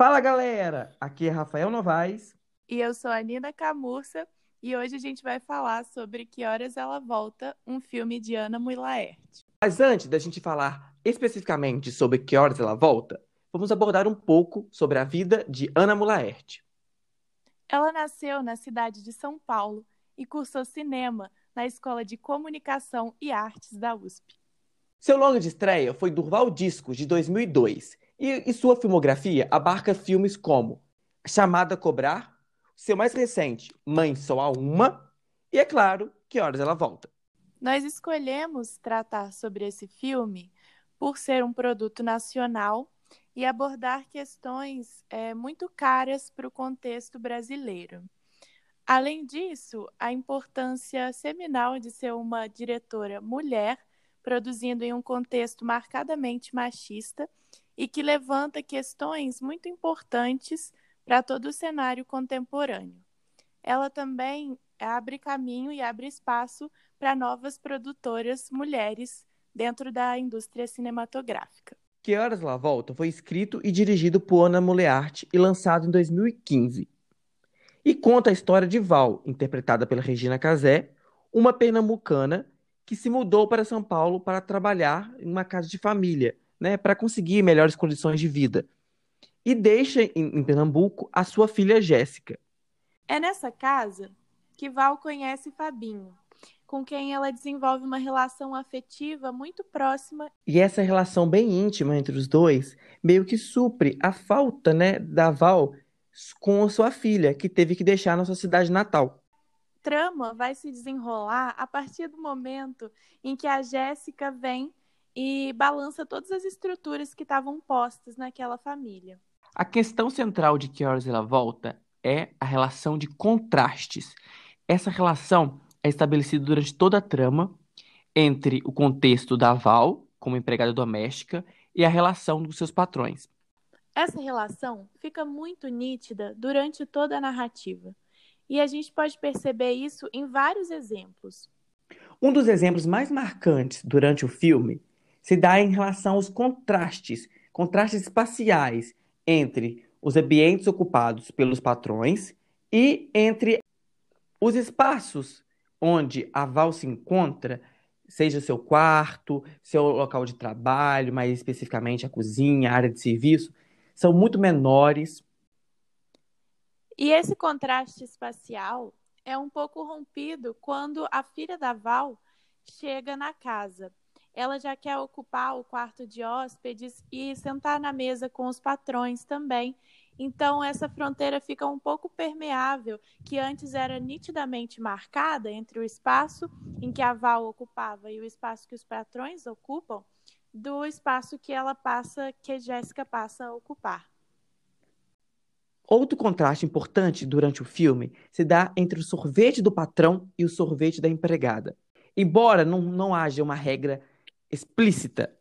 Fala galera, aqui é Rafael Novaes. E eu sou a Nina Camurça e hoje a gente vai falar sobre Que Horas Ela Volta, um filme de Ana Mui Laerte. Mas antes da gente falar especificamente sobre Que Horas Ela Volta, vamos abordar um pouco sobre a vida de Ana Mulaerte. Ela nasceu na cidade de São Paulo e cursou cinema na Escola de Comunicação e Artes da USP. Seu longa de estreia foi Durval Discos, de 2002, e, e sua filmografia abarca filmes como Chamada a Cobrar, seu mais recente, Mãe Só Há Uma, e, é claro, Que Horas Ela Volta. Nós escolhemos tratar sobre esse filme por ser um produto nacional e abordar questões é, muito caras para o contexto brasileiro. Além disso, a importância seminal de ser uma diretora mulher, produzindo em um contexto marcadamente machista e que levanta questões muito importantes para todo o cenário contemporâneo. Ela também abre caminho e abre espaço para novas produtoras mulheres dentro da indústria cinematográfica. Que Horas Lá Volta foi escrito e dirigido por Ana Molearte e lançado em 2015. E conta a história de Val, interpretada pela Regina Casé, uma pernambucana que se mudou para São Paulo para trabalhar em uma casa de família né, para conseguir melhores condições de vida. E deixa em, em Pernambuco a sua filha Jéssica. É nessa casa que Val conhece Fabinho, com quem ela desenvolve uma relação afetiva muito próxima. E essa relação bem íntima entre os dois meio que supre a falta né, da Val com a sua filha, que teve que deixar na sua cidade natal. Trama vai se desenrolar a partir do momento em que a Jéssica vem e balança todas as estruturas que estavam postas naquela família. A questão central de Que Horas Ela Volta é a relação de contrastes. Essa relação é estabelecida durante toda a trama entre o contexto da Val, como empregada doméstica, e a relação dos seus patrões. Essa relação fica muito nítida durante toda a narrativa. E a gente pode perceber isso em vários exemplos. Um dos exemplos mais marcantes durante o filme se dá em relação aos contrastes, contrastes espaciais entre os ambientes ocupados pelos patrões e entre os espaços onde a Val se encontra, seja seu quarto, seu local de trabalho, mais especificamente a cozinha, a área de serviço, são muito menores. E esse contraste espacial é um pouco rompido quando a filha da Val chega na casa ela já quer ocupar o quarto de hóspedes e sentar na mesa com os patrões também. Então, essa fronteira fica um pouco permeável, que antes era nitidamente marcada entre o espaço em que a Val ocupava e o espaço que os patrões ocupam, do espaço que ela passa, que Jéssica passa a ocupar. Outro contraste importante durante o filme se dá entre o sorvete do patrão e o sorvete da empregada. Embora não, não haja uma regra explícita,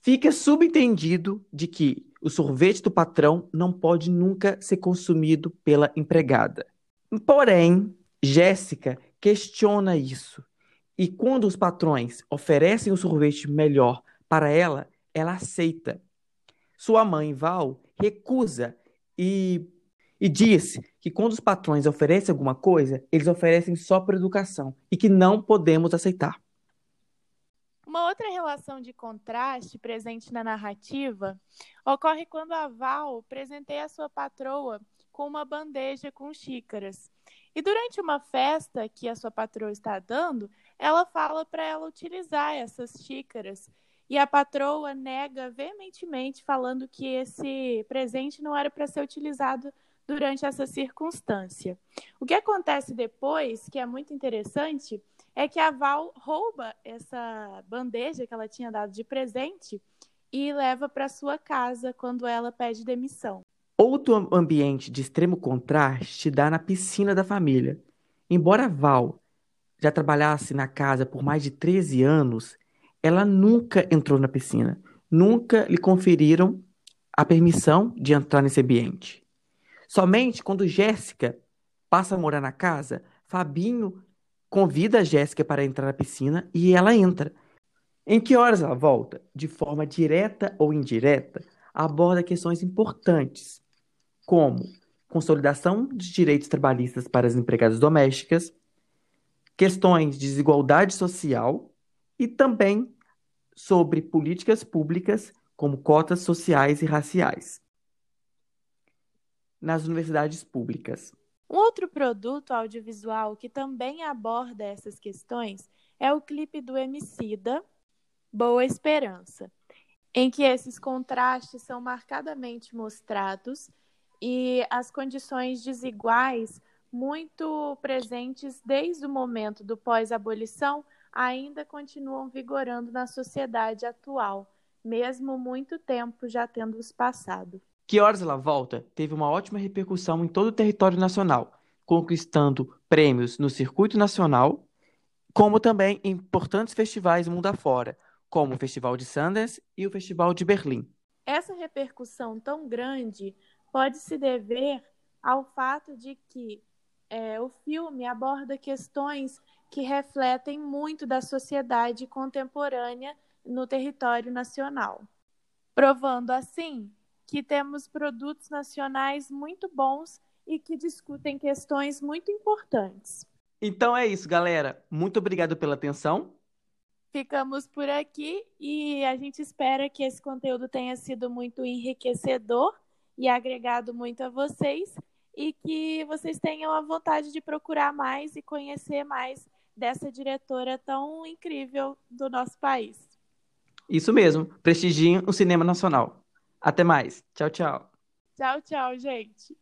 fica subentendido de que o sorvete do patrão não pode nunca ser consumido pela empregada. Porém, Jéssica questiona isso. E quando os patrões oferecem o sorvete melhor para ela, ela aceita. Sua mãe, Val, recusa e, e diz que quando os patrões oferecem alguma coisa, eles oferecem só por educação e que não podemos aceitar. Uma outra relação de contraste presente na narrativa ocorre quando a Val presenteia a sua patroa com uma bandeja com xícaras. E durante uma festa que a sua patroa está dando, ela fala para ela utilizar essas xícaras. E a patroa nega veementemente, falando que esse presente não era para ser utilizado durante essa circunstância. O que acontece depois, que é muito interessante, é que a Val rouba essa bandeja que ela tinha dado de presente e leva para sua casa quando ela pede demissão. Outro ambiente de extremo contraste dá na piscina da família. Embora Val já trabalhasse na casa por mais de 13 anos, ela nunca entrou na piscina. Nunca lhe conferiram a permissão de entrar nesse ambiente. Somente quando Jéssica passa a morar na casa, Fabinho convida a Jéssica para entrar na piscina e ela entra. Em que horas ela volta? De forma direta ou indireta, aborda questões importantes. como consolidação de direitos trabalhistas para as empregadas domésticas, questões de desigualdade social e também sobre políticas públicas como cotas sociais e raciais nas universidades públicas. Um outro produto audiovisual que também aborda essas questões é o clipe do Emicida, Boa Esperança, em que esses contrastes são marcadamente mostrados e as condições desiguais muito presentes desde o momento do pós-abolição ainda continuam vigorando na sociedade atual, mesmo muito tempo já tendo se passado. Que Horas Ela Volta teve uma ótima repercussão em todo o território nacional, conquistando prêmios no circuito nacional, como também em importantes festivais mundo afora, como o Festival de Sundance e o Festival de Berlim. Essa repercussão tão grande pode se dever ao fato de que é, o filme aborda questões que refletem muito da sociedade contemporânea no território nacional, provando assim que temos produtos nacionais muito bons e que discutem questões muito importantes. Então é isso, galera. Muito obrigado pela atenção. Ficamos por aqui e a gente espera que esse conteúdo tenha sido muito enriquecedor e agregado muito a vocês e que vocês tenham a vontade de procurar mais e conhecer mais dessa diretora tão incrível do nosso país. Isso mesmo, prestigiem o cinema nacional. Até mais. Tchau, tchau. Tchau, tchau, gente.